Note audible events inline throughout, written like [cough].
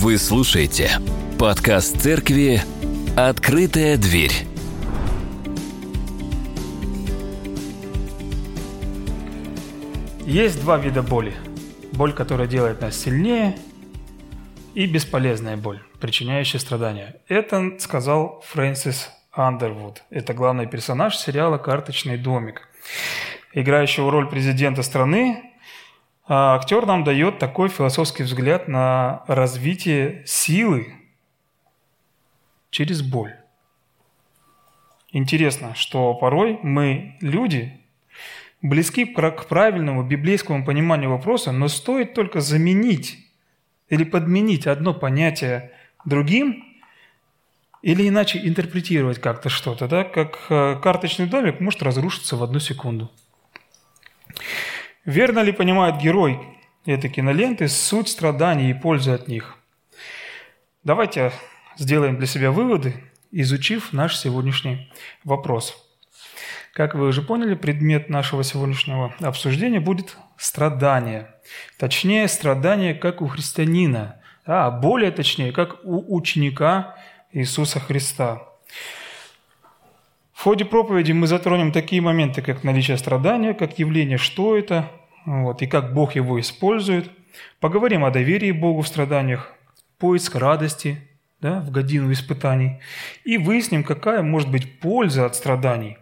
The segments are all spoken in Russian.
Вы слушаете подкаст церкви «Открытая дверь». Есть два вида боли. Боль, которая делает нас сильнее, и бесполезная боль, причиняющая страдания. Это сказал Фрэнсис Андервуд. Это главный персонаж сериала «Карточный домик». Играющего роль президента страны, а актер нам дает такой философский взгляд на развитие силы через боль. Интересно, что порой мы, люди, близки к правильному библейскому пониманию вопроса, но стоит только заменить или подменить одно понятие другим, или иначе интерпретировать как-то что-то, да, как э, карточный домик может разрушиться в одну секунду. Верно ли понимает герой этой киноленты суть страданий и пользы от них? Давайте сделаем для себя выводы, изучив наш сегодняшний вопрос. Как вы уже поняли, предмет нашего сегодняшнего обсуждения будет страдание. Точнее, страдание как у христианина, а более точнее, как у ученика Иисуса Христа. В ходе проповеди мы затронем такие моменты, как наличие страдания, как явление, что это, вот, и как Бог его использует. Поговорим о доверии Богу в страданиях, поиск радости да, в годину испытаний. И выясним, какая может быть польза от страданий,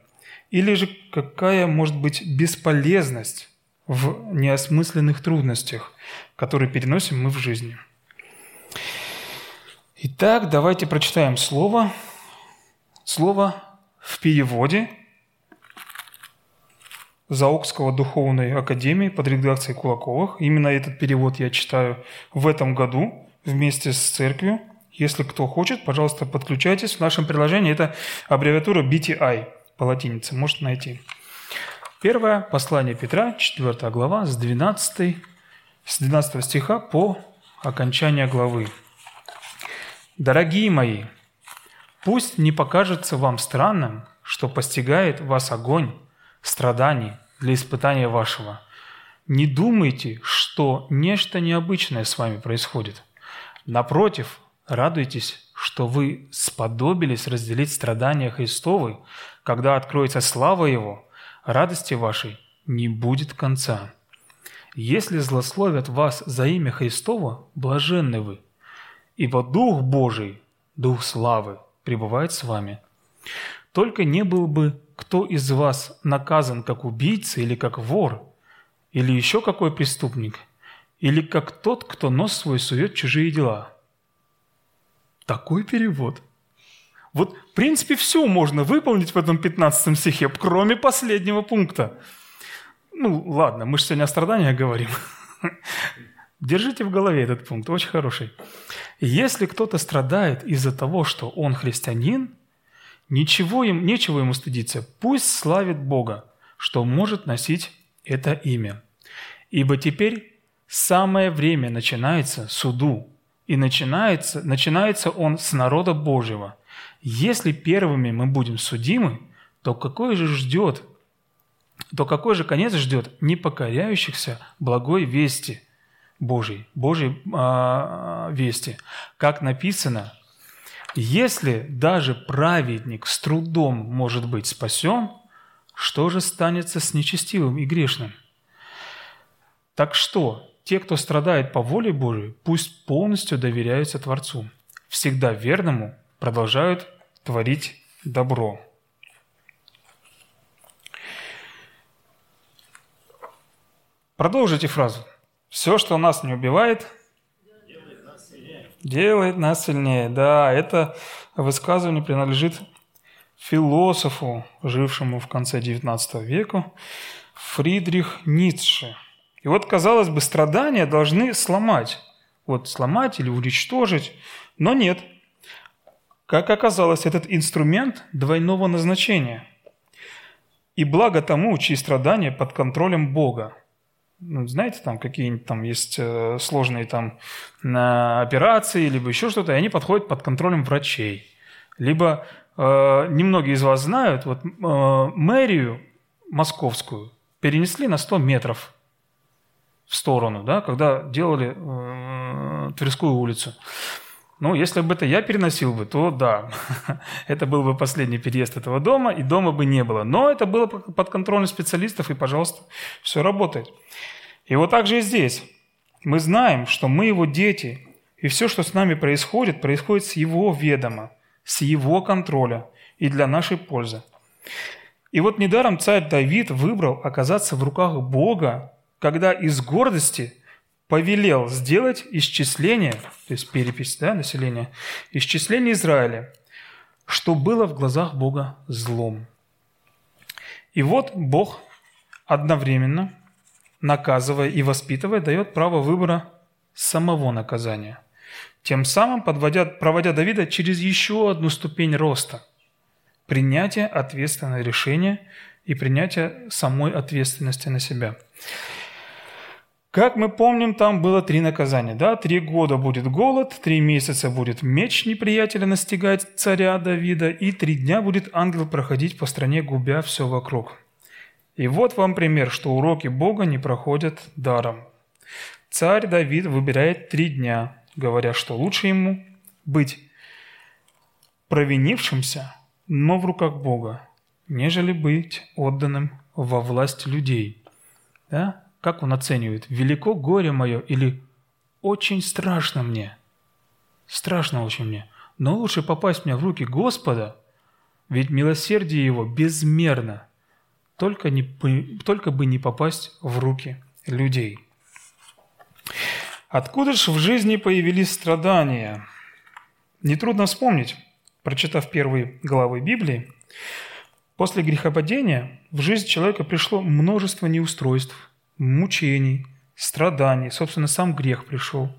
или же какая может быть бесполезность в неосмысленных трудностях, которые переносим мы в жизни. Итак, давайте прочитаем слово. Слово в переводе Заокского духовной академии под редакцией Кулаковых. Именно этот перевод я читаю в этом году вместе с церковью. Если кто хочет, пожалуйста, подключайтесь. В нашем приложении это аббревиатура BTI по латинице, может найти. Первое послание Петра, 4 глава, с 12, с 12 стиха по окончание главы. «Дорогие мои, Пусть не покажется вам странным, что постигает вас огонь страданий для испытания вашего. Не думайте, что нечто необычное с вами происходит. Напротив, радуйтесь, что вы сподобились разделить страдания Христовы, когда откроется слава Его, радости вашей не будет конца. Если злословят вас за имя Христово, блаженны вы, ибо Дух Божий, Дух славы, пребывает с вами. Только не был бы кто из вас наказан как убийца или как вор, или еще какой преступник, или как тот, кто нос свой сует чужие дела. Такой перевод. Вот, в принципе, все можно выполнить в этом 15 стихе, кроме последнего пункта. Ну, ладно, мы же сегодня о страданиях говорим. Держите в голове этот пункт, очень хороший. Если кто-то страдает из-за того, что он христианин, ничего им, нечего ему стыдиться. Пусть славит Бога, что может носить это имя. Ибо теперь самое время начинается суду, и начинается, начинается он с народа Божьего. Если первыми мы будем судимы, то какой же ждет, то какой же конец ждет непокоряющихся благой вести – Божьей, Божьей э, вести. Как написано, если даже праведник с трудом может быть спасен, что же станется с нечестивым и грешным? Так что, те, кто страдает по воле Божией, пусть полностью доверяются Творцу. Всегда верному продолжают творить добро. Продолжите фразу. Все, что нас не убивает, делает нас сильнее. Делает нас сильнее. Да, это высказывание принадлежит философу, жившему в конце XIX века, Фридрих Ницше. И вот, казалось бы, страдания должны сломать. Вот сломать или уничтожить, но нет. Как оказалось, этот инструмент двойного назначения. И благо тому, чьи страдания под контролем Бога – ну, знаете, там какие-нибудь там есть э, сложные там операции, либо еще что-то, и они подходят под контролем врачей. Либо э, немногие из вас знают, вот э, мэрию московскую перенесли на 100 метров в сторону, да, когда делали э, Тверскую улицу. Ну, если бы это я переносил бы, то да, [laughs] это был бы последний переезд этого дома, и дома бы не было. Но это было под контролем специалистов, и, пожалуйста, все работает. И вот так же и здесь. Мы знаем, что мы его дети, и все, что с нами происходит, происходит с его ведома, с его контроля и для нашей пользы. И вот недаром царь Давид выбрал оказаться в руках Бога, когда из гордости – повелел сделать исчисление, то есть перепись да, населения, исчисление Израиля, что было в глазах Бога злом. И вот Бог одновременно, наказывая и воспитывая, дает право выбора самого наказания, тем самым подводя, проводя Давида через еще одну ступень роста – принятие ответственного решения и принятие самой ответственности на себя. Как мы помним, там было три наказания. Да? Три года будет голод, три месяца будет меч неприятеля настигать царя Давида, и три дня будет ангел проходить по стране, губя все вокруг. И вот вам пример, что уроки Бога не проходят даром. Царь Давид выбирает три дня, говоря, что лучше ему быть провинившимся, но в руках Бога, нежели быть отданным во власть людей. Да? Как он оценивает? Велико горе мое или очень страшно мне? Страшно очень мне. Но лучше попасть мне в руки Господа, ведь милосердие Его безмерно. Только, не, только бы не попасть в руки людей. Откуда же в жизни появились страдания? Нетрудно вспомнить, прочитав первые главы Библии. После грехопадения в жизнь человека пришло множество неустройств – мучений, страданий. Собственно, сам грех пришел.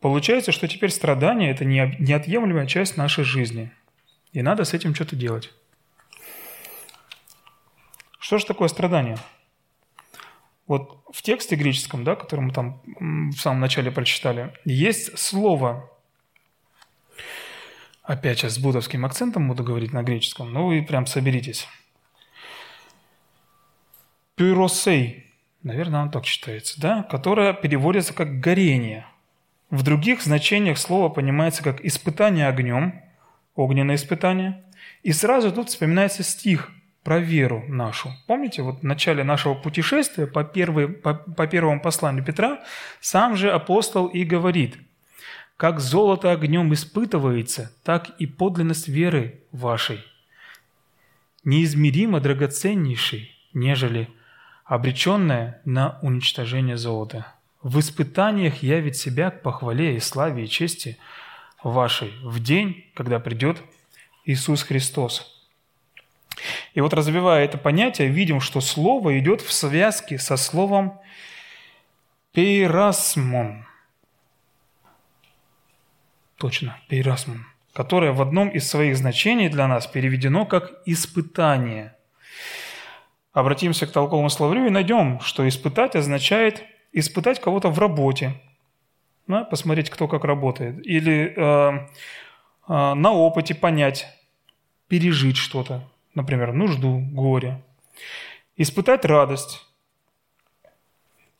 Получается, что теперь страдания – это неотъемлемая часть нашей жизни. И надо с этим что-то делать. Что же такое страдание? Вот в тексте греческом, да, который мы там в самом начале прочитали, есть слово, опять сейчас с будовским акцентом буду говорить на греческом, но вы прям соберитесь – пюросей, наверное, он так читается, да, которая переводится как горение. В других значениях слово понимается как испытание огнем, огненное испытание. И сразу тут вспоминается стих про веру нашу. Помните, вот в начале нашего путешествия по, первой, по, по первому посланию Петра сам же апостол и говорит, «Как золото огнем испытывается, так и подлинность веры вашей, неизмеримо драгоценнейшей, нежели обреченное на уничтожение золота. В испытаниях явит себя к похвале и славе и чести вашей в день, когда придет Иисус Христос. И вот развивая это понятие, видим, что слово идет в связке со словом «пейрасмон». Точно, «пейрасмон», которое в одном из своих значений для нас переведено как «испытание» обратимся к толковому словарю и найдем, что испытать означает испытать кого-то в работе, да, посмотреть, кто как работает, или э, э, на опыте понять, пережить что-то, например, нужду, горе, испытать радость.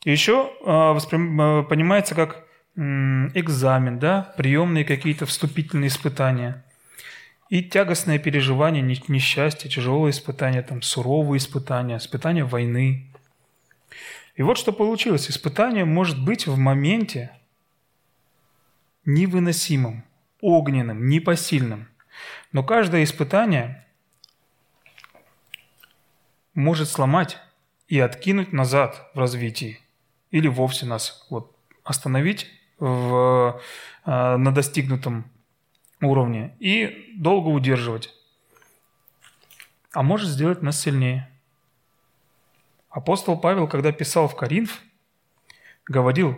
Еще э, восприм... Э, понимается как экзамен, да, приемные какие-то вступительные испытания – и тягостное переживание, несчастье, тяжелые испытания, там, суровые испытания, испытания войны. И вот что получилось. Испытание может быть в моменте невыносимым, огненным, непосильным. Но каждое испытание может сломать и откинуть назад в развитии. Или вовсе нас вот, остановить в, э, на достигнутом уровне и долго удерживать. А может сделать нас сильнее. Апостол Павел, когда писал в Коринф, говорил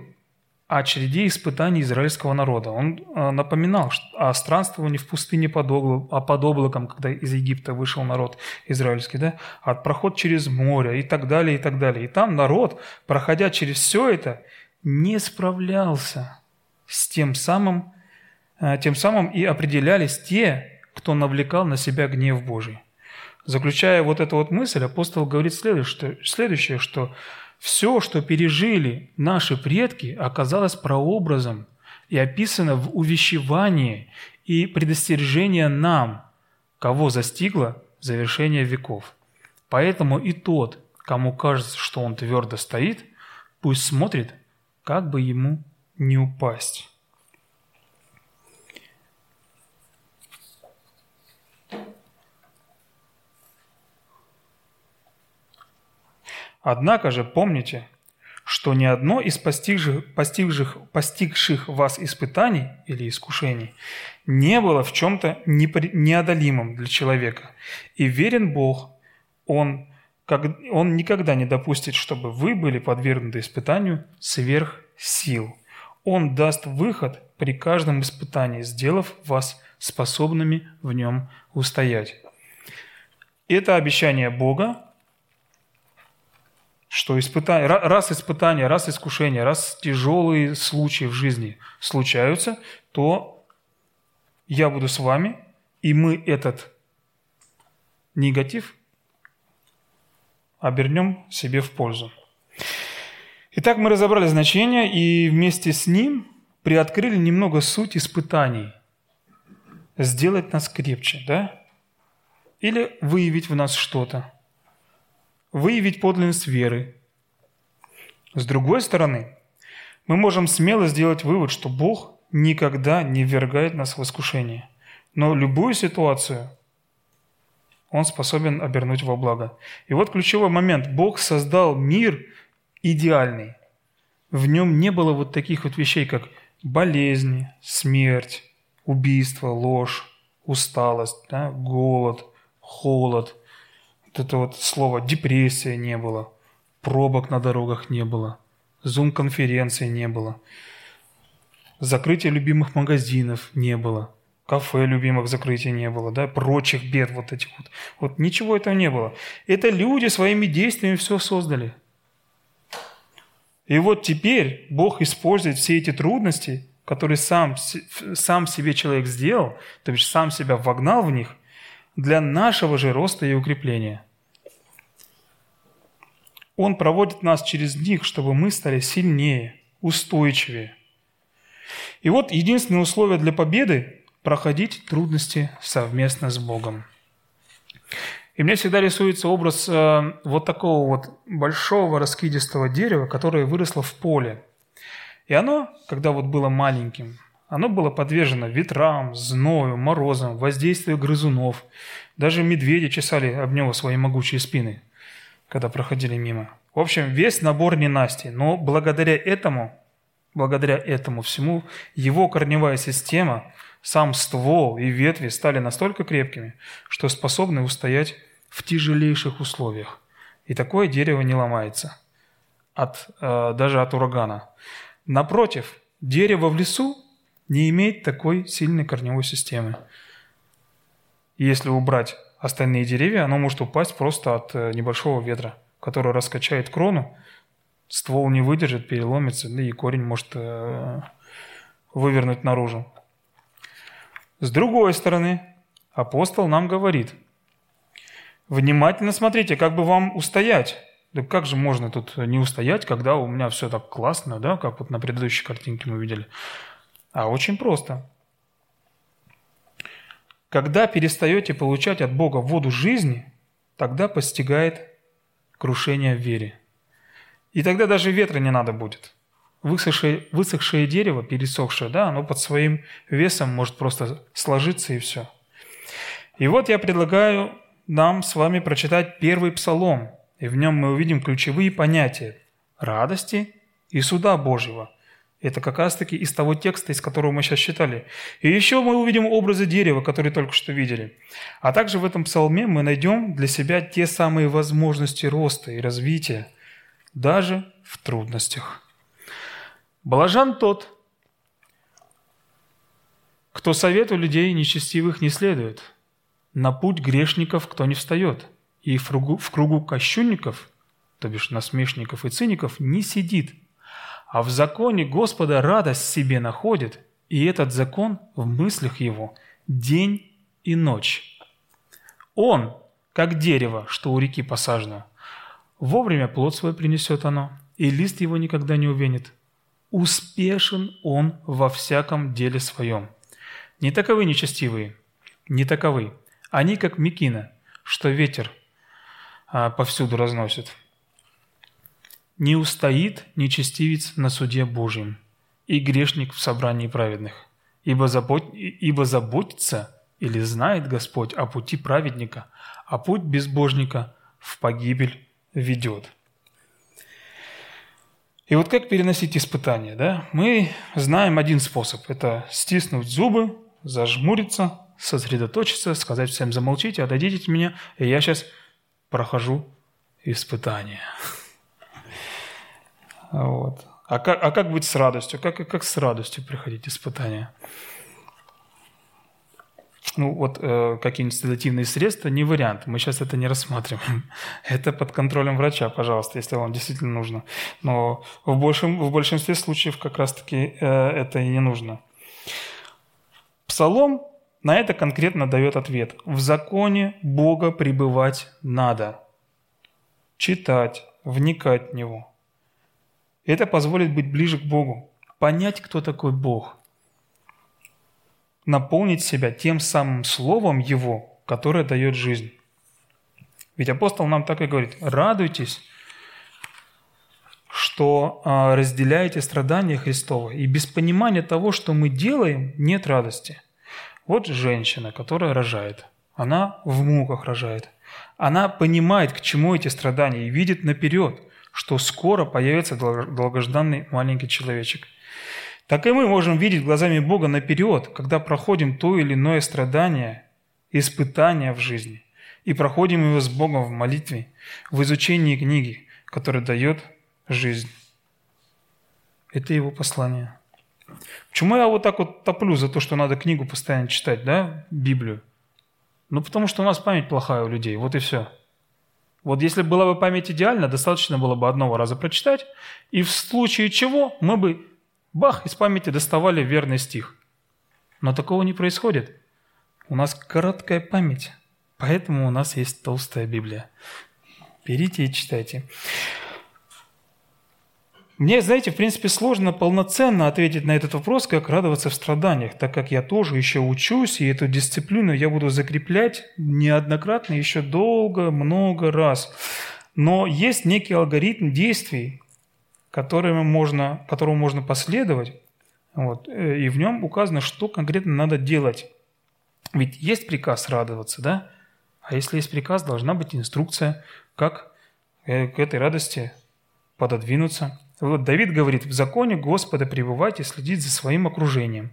о череде испытаний израильского народа. Он э, напоминал о странствовании в пустыне под, облаком, а под облаком, когда из Египта вышел народ израильский, да? от а проход через море и так далее, и так далее. И там народ, проходя через все это, не справлялся с тем самым тем самым и определялись те, кто навлекал на себя гнев Божий. Заключая вот эту вот мысль, апостол говорит следующее, что Все, что пережили наши предки, оказалось прообразом и описано в увещевании и предостережении нам, кого застигло завершение веков. Поэтому и тот, кому кажется, что он твердо стоит, пусть смотрит, как бы ему не упасть. Однако же помните, что ни одно из постигших, постигших, постигших вас испытаний или искушений не было в чем-то неодолимым для человека. И верен Бог, Он, как, он никогда не допустит, чтобы вы были подвергнуты испытанию сверх сил. Он даст выход при каждом испытании, сделав вас способными в нем устоять. Это обещание Бога, что испытание, раз испытания, раз искушения, раз тяжелые случаи в жизни случаются, то я буду с вами, и мы этот негатив обернем себе в пользу. Итак, мы разобрали значение и вместе с ним приоткрыли немного суть испытаний. Сделать нас крепче, да? Или выявить в нас что-то выявить подлинность веры. С другой стороны, мы можем смело сделать вывод, что Бог никогда не ввергает нас в искушение, но любую ситуацию Он способен обернуть во благо. И вот ключевой момент. Бог создал мир идеальный. В нем не было вот таких вот вещей, как болезни, смерть, убийство, ложь, усталость, да, голод, холод – это вот слово депрессия не было, пробок на дорогах не было, зум-конференций не было, закрытия любимых магазинов не было, кафе любимых закрытия не было, да, прочих бед вот этих вот. Вот ничего этого не было. Это люди своими действиями все создали. И вот теперь Бог использует все эти трудности, которые сам, сам себе человек сделал, то есть сам себя вогнал в них, для нашего же роста и укрепления. Он проводит нас через них, чтобы мы стали сильнее, устойчивее. И вот единственное условие для победы – проходить трудности совместно с Богом. И мне всегда рисуется образ э, вот такого вот большого раскидистого дерева, которое выросло в поле. И оно, когда вот было маленьким, оно было подвержено ветрам, зною, морозам, воздействию грызунов. Даже медведи чесали об него свои могучие спины – когда проходили мимо. В общем, весь набор ненастий. Но благодаря этому, благодаря этому всему, его корневая система, сам ствол и ветви стали настолько крепкими, что способны устоять в тяжелейших условиях. И такое дерево не ломается от, э, даже от урагана. Напротив, дерево в лесу не имеет такой сильной корневой системы. Если убрать остальные деревья, оно может упасть просто от э, небольшого ветра, который раскачает крону, ствол не выдержит, переломится, да и корень может э, вывернуть наружу. С другой стороны, апостол нам говорит, внимательно смотрите, как бы вам устоять. Да как же можно тут не устоять, когда у меня все так классно, да, как вот на предыдущей картинке мы видели. А очень просто. Когда перестаете получать от Бога воду жизни, тогда постигает крушение в вере. И тогда даже ветра не надо будет. Высохшее, высохшее дерево, пересохшее, да, оно под своим весом может просто сложиться и все. И вот я предлагаю нам с вами прочитать первый псалом, и в нем мы увидим ключевые понятия радости и суда Божьего – это как раз-таки из того текста, из которого мы сейчас читали. И еще мы увидим образы дерева, которые только что видели. А также в этом псалме мы найдем для себя те самые возможности роста и развития, даже в трудностях. Блажан тот, кто совету людей нечестивых не следует, на путь грешников кто не встает, и в кругу, в кругу кощунников, то бишь насмешников и циников, не сидит – а в законе Господа радость себе находит, и этот закон в мыслях его день и ночь. Он, как дерево, что у реки посажено, Вовремя плод свой принесет оно, и лист его никогда не увенит. Успешен он во всяком деле своем. Не таковы нечестивые, не таковы. Они как мекина, что ветер а, повсюду разносит. Не устоит нечестивец на суде Божьем, и грешник в собрании праведных. Ибо, забот... ибо заботится или знает Господь о пути праведника, а путь безбожника в погибель ведет. И вот как переносить испытания, да? Мы знаем один способ – это стиснуть зубы, зажмуриться, сосредоточиться, сказать всем замолчите, отойдите от меня, и я сейчас прохожу испытание. Вот. А как, а как быть с радостью? Как, как с радостью приходить испытания? Ну, вот э, какие-нибудь седативные средства не вариант. Мы сейчас это не рассматриваем. [laughs] Это под контролем врача, пожалуйста, если вам действительно нужно. Но в, большем, в большинстве случаев как раз-таки э, это и не нужно. Псалом на это конкретно дает ответ. В законе Бога пребывать надо. Читать, вникать в Него. Это позволит быть ближе к Богу, понять, кто такой Бог, наполнить себя тем самым словом Его, которое дает жизнь. Ведь апостол нам так и говорит, радуйтесь, что а, разделяете страдания Христова, и без понимания того, что мы делаем, нет радости. Вот женщина, которая рожает, она в муках рожает. Она понимает, к чему эти страдания, и видит наперед – что скоро появится долгожданный маленький человечек. Так и мы можем видеть глазами Бога наперед, когда проходим то или иное страдание, испытание в жизни, и проходим его с Богом в молитве, в изучении книги, которая дает жизнь. Это его послание. Почему я вот так вот топлю за то, что надо книгу постоянно читать, да, Библию? Ну, потому что у нас память плохая у людей, вот и все. Вот если была бы память идеальна, достаточно было бы одного раза прочитать, и в случае чего мы бы, бах, из памяти доставали верный стих. Но такого не происходит. У нас короткая память, поэтому у нас есть толстая Библия. Берите и читайте. Мне, знаете, в принципе, сложно полноценно ответить на этот вопрос, как радоваться в страданиях, так как я тоже еще учусь, и эту дисциплину я буду закреплять неоднократно, еще долго, много раз. Но есть некий алгоритм действий, которому можно, которому можно последовать, вот, э, и в нем указано, что конкретно надо делать. Ведь есть приказ радоваться, да? А если есть приказ, должна быть инструкция, как э, к этой радости пододвинуться. Вот Давид говорит, в законе Господа пребывать и следить за своим окружением.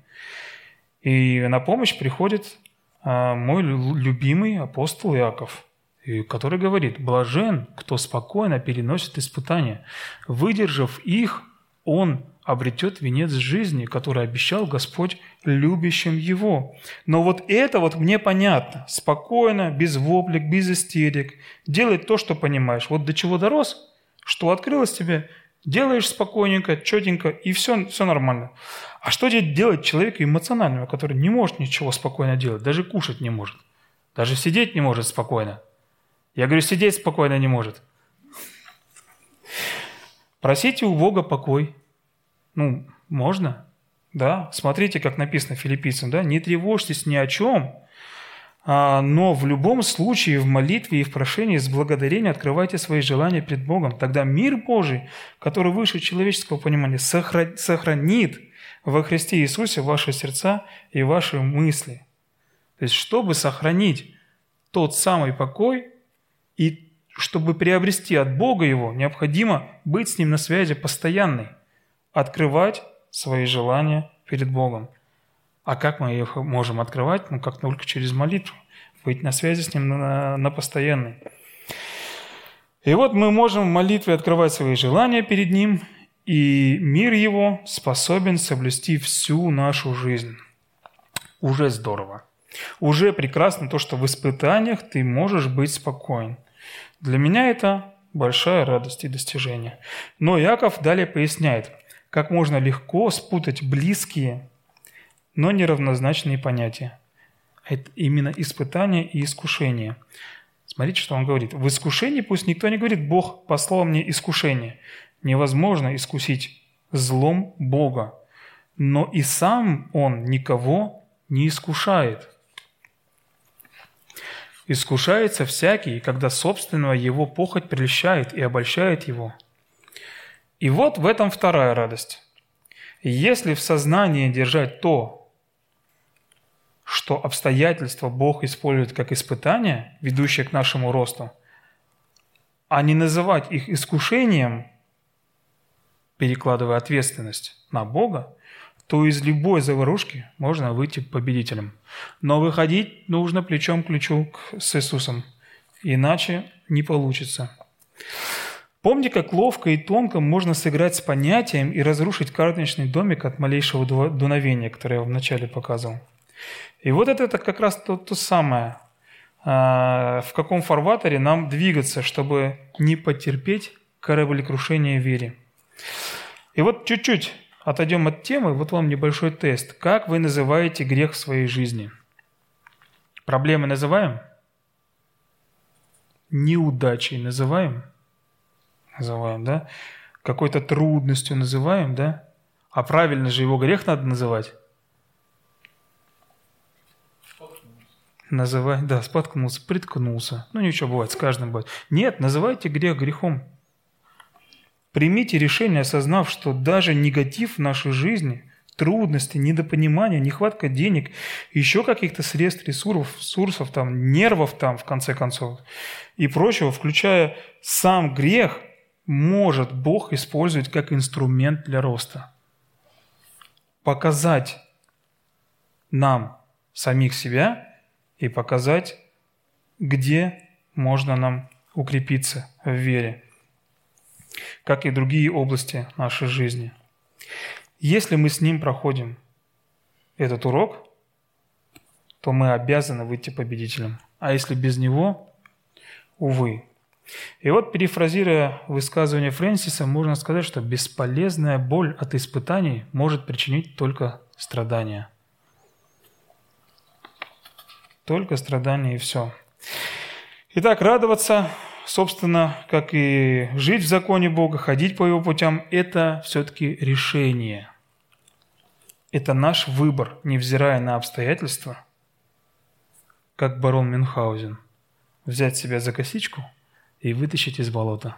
И на помощь приходит а, мой любимый апостол Иаков, который говорит, блажен, кто спокойно переносит испытания. Выдержав их, он обретет венец жизни, который обещал Господь любящим его. Но вот это вот мне понятно. Спокойно, без воплик, без истерик. Делать то, что понимаешь. Вот до чего дорос, что открылось тебе – Делаешь спокойненько, четенько, и все, все нормально. А что делать человеку эмоционального, который не может ничего спокойно делать, даже кушать не может, даже сидеть не может спокойно? Я говорю, сидеть спокойно не может. Просите у Бога покой. Ну, можно, да. Смотрите, как написано филиппийцам, да. Не тревожьтесь ни о чем, но в любом случае в молитве и в прошении с благодарением открывайте свои желания пред Богом. Тогда мир Божий, который выше человеческого понимания, сохранит во Христе Иисусе ваши сердца и ваши мысли. То есть, чтобы сохранить тот самый покой и чтобы приобрести от Бога его, необходимо быть с Ним на связи постоянной, открывать свои желания перед Богом. А как мы их можем открывать? Ну, как только через молитву. Быть на связи с Ним на, на постоянной. И вот мы можем в молитве открывать свои желания перед Ним, и мир Его способен соблюсти всю нашу жизнь. Уже здорово. Уже прекрасно то, что в испытаниях ты можешь быть спокоен. Для меня это большая радость и достижение. Но Яков далее поясняет, как можно легко спутать близкие но неравнозначные понятия. Это именно испытание и искушение. Смотрите, что он говорит. В искушении пусть никто не говорит, Бог послал мне искушение. Невозможно искусить злом Бога, но и сам Он никого не искушает. Искушается всякий, когда собственного его похоть прельщает и обольщает его. И вот в этом вторая радость. Если в сознании держать то, что обстоятельства Бог использует как испытания, ведущие к нашему росту, а не называть их искушением, перекладывая ответственность на Бога, то из любой заварушки можно выйти победителем. Но выходить нужно плечом к плечу с Иисусом, иначе не получится. Помни, как ловко и тонко можно сыграть с понятием и разрушить карточный домик от малейшего дуновения, которое я вам вначале показывал. И вот это, это как раз то, то самое, а, в каком фарватере нам двигаться, чтобы не потерпеть кораблекрушение вере. И вот чуть-чуть отойдем от темы, вот вам небольшой тест. Как вы называете грех в своей жизни? Проблемы называем? Неудачей называем? Называем, да? Какой-то трудностью называем, да? А правильно же его грех надо называть? Называй, да, споткнулся, приткнулся. Ну ничего, бывает, с каждым бывает. Нет, называйте грех грехом. Примите решение, осознав, что даже негатив в нашей жизни, трудности, недопонимание, нехватка денег, еще каких-то средств, ресурсов, ресурсов там, нервов там, в конце концов, и прочего, включая сам грех, может Бог использовать как инструмент для роста. Показать нам самих себя и показать, где можно нам укрепиться в вере как и другие области нашей жизни. Если мы с ним проходим этот урок, то мы обязаны выйти победителем. А если без него, увы. И вот, перефразируя высказывание Фрэнсиса, можно сказать, что бесполезная боль от испытаний может причинить только страдания. Только страдания и все. Итак, радоваться собственно, как и жить в законе Бога, ходить по Его путям, это все-таки решение. Это наш выбор, невзирая на обстоятельства, как барон Мюнхгаузен. Взять себя за косичку и вытащить из болота.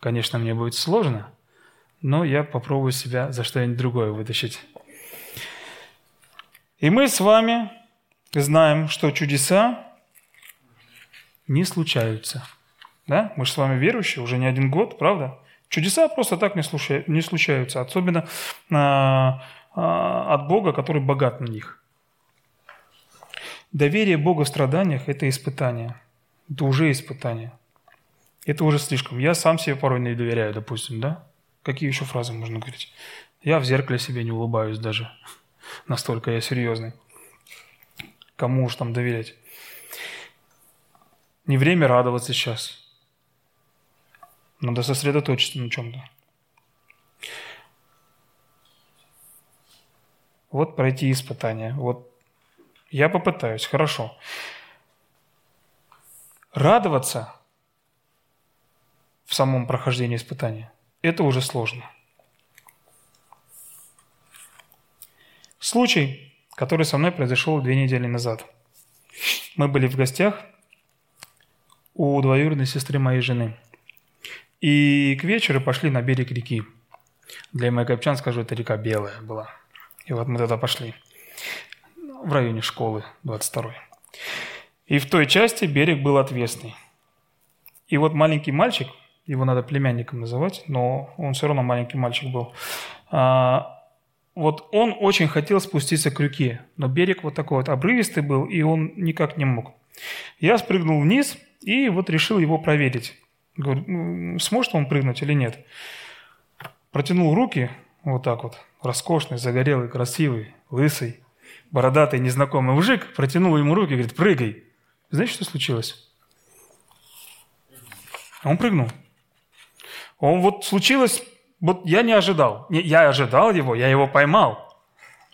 Конечно, мне будет сложно, но я попробую себя за что-нибудь другое вытащить. И мы с вами знаем, что чудеса не случаются – да? Мы же с вами верующие уже не один год, правда? Чудеса просто так не, случаются, особенно а, а, от Бога, который богат на них. Доверие Бога в страданиях – это испытание. Это уже испытание. Это уже слишком. Я сам себе порой не доверяю, допустим, да? Какие еще фразы можно говорить? Я в зеркале себе не улыбаюсь даже. [laughs] Настолько я серьезный. Кому уж там доверять? Не время радоваться сейчас. Надо сосредоточиться на чем-то. Вот пройти испытание. Вот я попытаюсь, хорошо. Радоваться в самом прохождении испытания – это уже сложно. Случай, который со мной произошел две недели назад. Мы были в гостях у двоюродной сестры моей жены – и к вечеру пошли на берег реки. Для майкопчан скажу, это река Белая была. И вот мы тогда пошли в районе школы 22 И в той части берег был отвесный. И вот маленький мальчик, его надо племянником называть, но он все равно маленький мальчик был, а, вот он очень хотел спуститься к реке, но берег вот такой вот обрывистый был, и он никак не мог. Я спрыгнул вниз и вот решил его проверить. Говорю, ну, сможет он прыгнуть или нет? Протянул руки, вот так вот, роскошный, загорелый, красивый, лысый, бородатый, незнакомый мужик, протянул ему руки и говорит, прыгай. Знаете, что случилось? Он прыгнул. Он вот случилось, вот я не ожидал. Я ожидал его, я его поймал.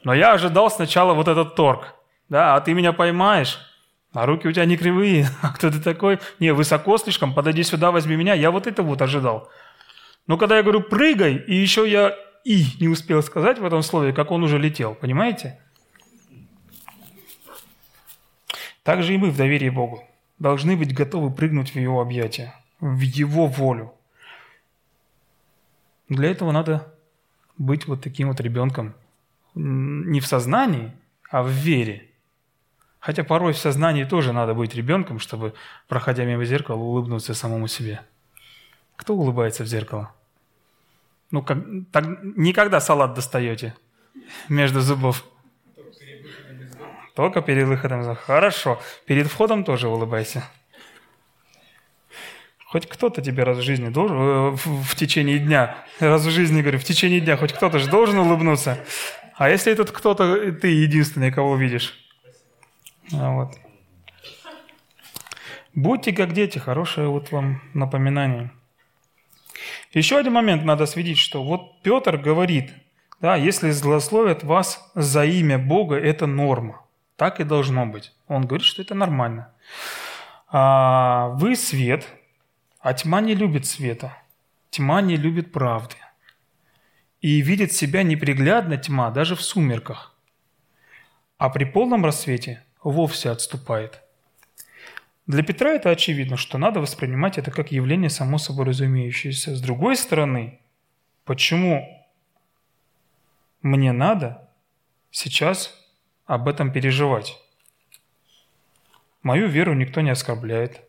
Но я ожидал сначала вот этот торг. Да, а ты меня поймаешь, А руки у тебя не кривые. [laughs] А кто ты такой? Не, высоко слишком, подойди сюда, возьми меня. Я вот это вот ожидал. Но когда я говорю «прыгай», и еще я «и» не успел сказать в этом слове, как он уже летел. Понимаете? Так же и мы в доверии Богу должны быть готовы прыгнуть в Его объятия, в Его волю. Для этого надо быть вот таким вот ребенком. Не в сознании, а в вере. Хотя порой в сознании тоже надо быть ребенком, чтобы, проходя мимо зеркала, улыбнуться самому себе. Кто улыбается в зеркало? Ну, как, так, никогда салат достаете между зубов. Только перед выходом. Хорошо. Перед входом тоже улыбайся. Хоть кто-то тебе раз в жизни должен, э, в, течение дня, раз в жизни, говорю, в течение дня, хоть кто-то же должен улыбнуться. А если этот кто-то, ты единственный, кого видишь? А вот. Будьте как дети, хорошее вот вам напоминание. Еще один момент надо свидеть, что вот Петр говорит, да, если злословят вас за имя Бога, это норма. Так и должно быть. Он говорит, что это нормально. А вы свет, а тьма не любит света. Тьма не любит правды. И видит себя неприглядно тьма даже в сумерках. А при полном рассвете вовсе отступает. Для Петра это очевидно, что надо воспринимать это как явление само собой разумеющееся. С другой стороны, почему мне надо сейчас об этом переживать. Мою веру никто не оскорбляет.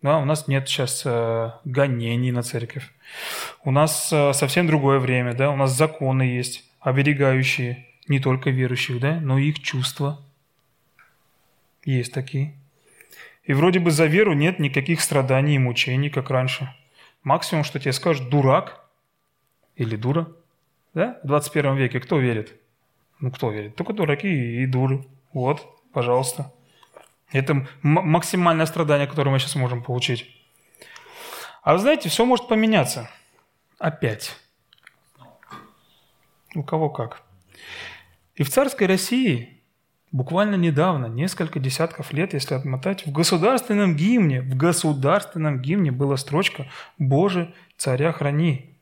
Да, у нас нет сейчас э, гонений на церковь. У нас э, совсем другое время, да, у нас законы есть, оберегающие не только верующих, да, но и их чувства. Есть такие. И вроде бы за веру нет никаких страданий и мучений, как раньше. Максимум, что тебе скажут, дурак или дура. Да? В 21 веке кто верит? Ну, кто верит? Только дураки и дуры. Вот, пожалуйста. Это максимальное страдание, которое мы сейчас можем получить. А вы знаете, все может поменяться. Опять. У кого как. И в царской России буквально недавно, несколько десятков лет, если отмотать, в государственном гимне, в государственном гимне была строчка «Боже, царя храни».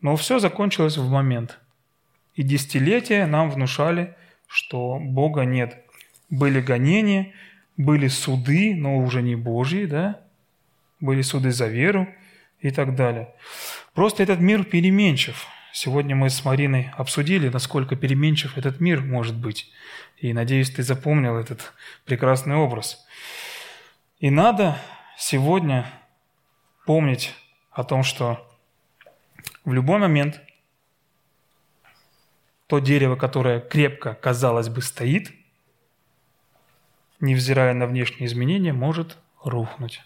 Но все закончилось в момент – и десятилетия нам внушали, что Бога нет. Были гонения, были суды, но уже не Божьи, да? Были суды за веру и так далее. Просто этот мир переменчив. Сегодня мы с Мариной обсудили, насколько переменчив этот мир может быть. И надеюсь, ты запомнил этот прекрасный образ. И надо сегодня помнить о том, что в любой момент то дерево, которое крепко, казалось бы, стоит, невзирая на внешние изменения, может рухнуть.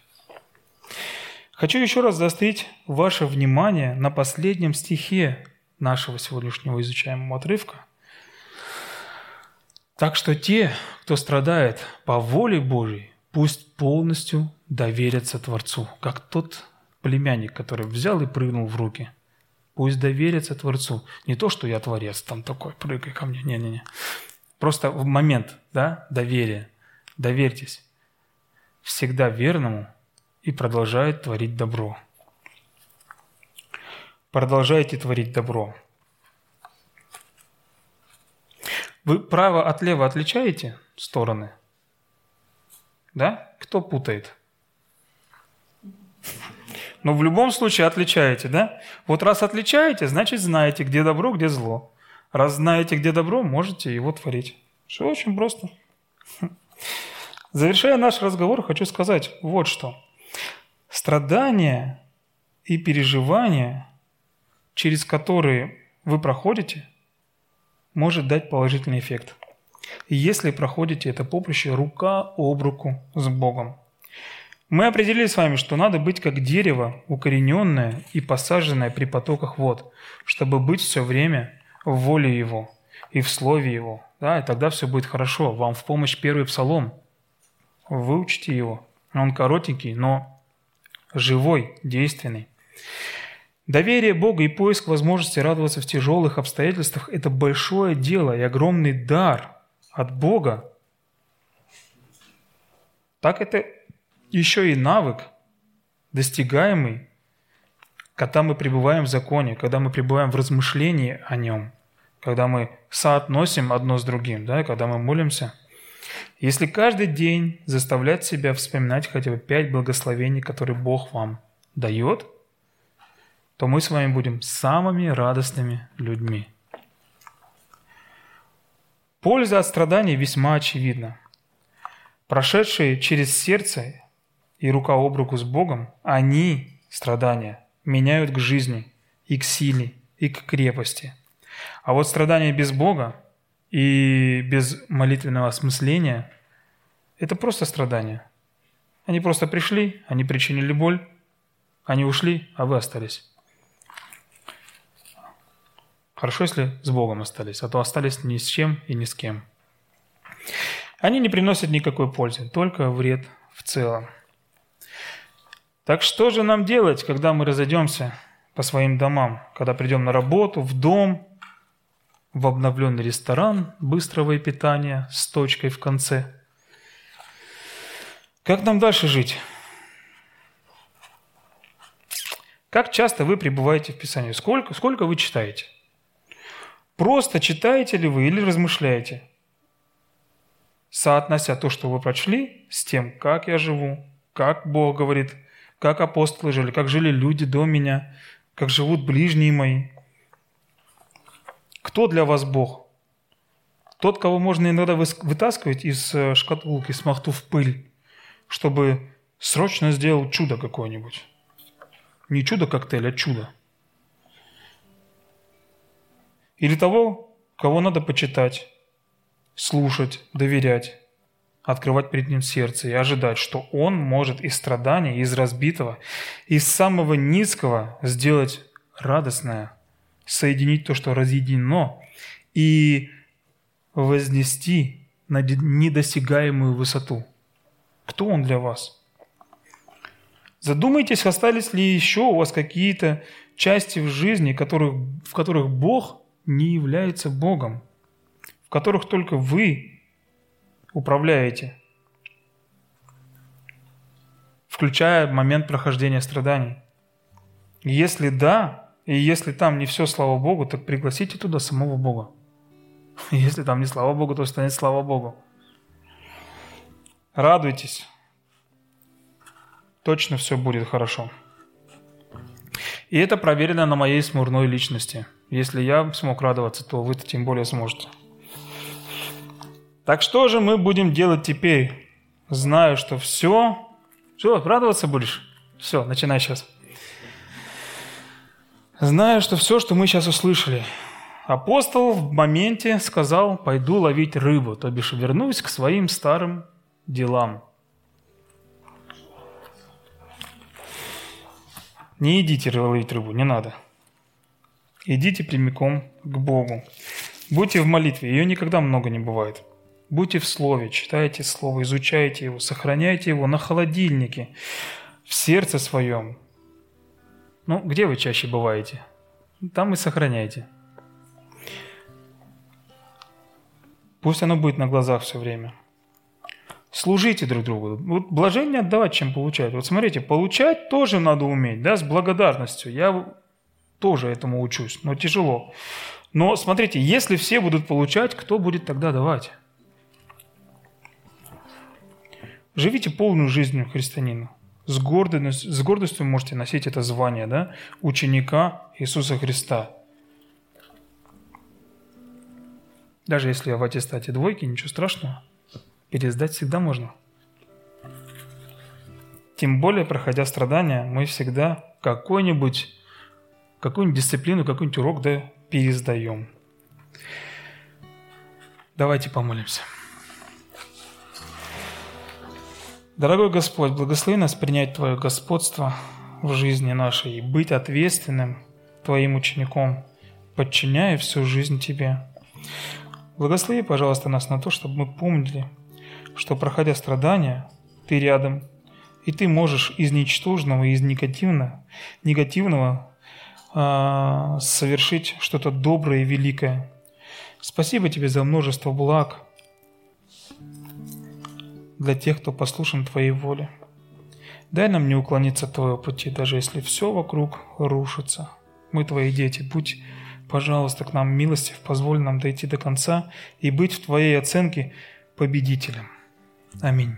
Хочу еще раз заострить ваше внимание на последнем стихе нашего сегодняшнего изучаемого отрывка. Так что те, кто страдает по воле Божьей, пусть полностью доверятся Творцу, как тот племянник, который взял и прыгнул в руки – Пусть доверятся Творцу. Не то, что я Творец там такой, прыгай ко мне. Не-не-не. Просто в момент да, доверия. Доверьтесь всегда верному и продолжает творить добро. Продолжайте творить добро. Вы право от лева отличаете стороны? Да? Кто путает? Но в любом случае отличаете, да? Вот раз отличаете, значит знаете, где добро, где зло. Раз знаете, где добро, можете его творить. Все очень просто. Завершая наш разговор, хочу сказать вот что. Страдания и переживания, через которые вы проходите, может дать положительный эффект. Если проходите это поприще рука об руку с Богом – мы определили с вами, что надо быть как дерево, укорененное и посаженное при потоках вод, чтобы быть все время в воле Его и в Слове Его. Да, и тогда все будет хорошо. Вам в помощь первый псалом. Выучите его. Он коротенький, но живой, действенный. Доверие Бога и поиск возможности радоваться в тяжелых обстоятельствах – это большое дело и огромный дар от Бога, так это еще и навык, достигаемый, когда мы пребываем в законе, когда мы пребываем в размышлении о нем, когда мы соотносим одно с другим, да, когда мы молимся. Если каждый день заставлять себя вспоминать хотя бы пять благословений, которые Бог вам дает, то мы с вами будем самыми радостными людьми. Польза от страданий весьма очевидна. Прошедшие через сердце и рука об руку с Богом, они, страдания, меняют к жизни и к силе, и к крепости. А вот страдания без Бога и без молитвенного осмысления – это просто страдания. Они просто пришли, они причинили боль, они ушли, а вы остались. Хорошо, если с Богом остались, а то остались ни с чем и ни с кем. Они не приносят никакой пользы, только вред в целом. Так что же нам делать, когда мы разойдемся по своим домам, когда придем на работу, в дом, в обновленный ресторан быстрого питания с точкой в конце? Как нам дальше жить? Как часто вы пребываете в Писании? Сколько, сколько вы читаете? Просто читаете ли вы или размышляете, соотнося то, что вы прочли, с тем, как я живу, как Бог говорит, как апостолы жили, как жили люди до меня, как живут ближние мои. Кто для вас Бог? Тот, кого можно иногда вытаскивать из э, шкатулки, смахту в пыль, чтобы срочно сделал чудо какое-нибудь. Не чудо-коктейль, а чудо. Или того, кого надо почитать, слушать, доверять, открывать перед ним сердце и ожидать, что он может из страдания, из разбитого, из самого низкого сделать радостное, соединить то, что разъединено, и вознести на недосягаемую высоту. Кто он для вас? Задумайтесь, остались ли еще у вас какие-то части в жизни, которых, в которых Бог не является Богом, в которых только вы управляете, включая момент прохождения страданий. Если да, и если там не все слава Богу, так пригласите туда самого Бога. [laughs] Если там не слава Богу, то станет слава Богу. Радуйтесь. Точно все будет хорошо. И это проверено на моей смурной личности – если я смог радоваться, то вы-то тем более сможете. Так что же мы будем делать теперь? Знаю, что все... Все, радоваться будешь? Все, начинай сейчас. Знаю, что все, что мы сейчас услышали, апостол в моменте сказал, пойду ловить рыбу, то бишь вернусь к своим старым делам. Не идите ловить рыбу, не надо. Идите прямиком к Богу. Будьте в молитве, ее никогда много не бывает. Будьте в Слове, читайте Слово, изучайте его, сохраняйте его на холодильнике, в сердце своем. Ну, где вы чаще бываете? Там и сохраняйте. Пусть оно будет на глазах все время. Служите друг другу. Вот блажение отдавать, чем получать. Вот смотрите, получать тоже надо уметь, да, с благодарностью. Я тоже этому учусь, но тяжело. Но смотрите, если все будут получать, кто будет тогда давать? Живите полную жизнью христианина. С гордостью, с гордостью можете носить это звание, да, ученика Иисуса Христа. Даже если в аттестате двойки, ничего страшного. Пересдать всегда можно. Тем более, проходя страдания, мы всегда какой-нибудь какую-нибудь дисциплину, какой-нибудь урок да пересдаем. Давайте помолимся. Дорогой Господь, благослови нас принять Твое господство в жизни нашей и быть ответственным Твоим учеником, подчиняя всю жизнь Тебе. Благослови, пожалуйста, нас на то, чтобы мы помнили, что, проходя страдания, Ты рядом, и Ты можешь из ничтожного, из негативного, негативного совершить что-то доброе и великое. Спасибо тебе за множество благ, для тех, кто послушен Твоей воле. Дай нам не уклониться от Твоего пути, даже если все вокруг рушится. Мы Твои дети, будь, пожалуйста, к нам милостив, позволь нам дойти до конца и быть в Твоей оценке победителем. Аминь.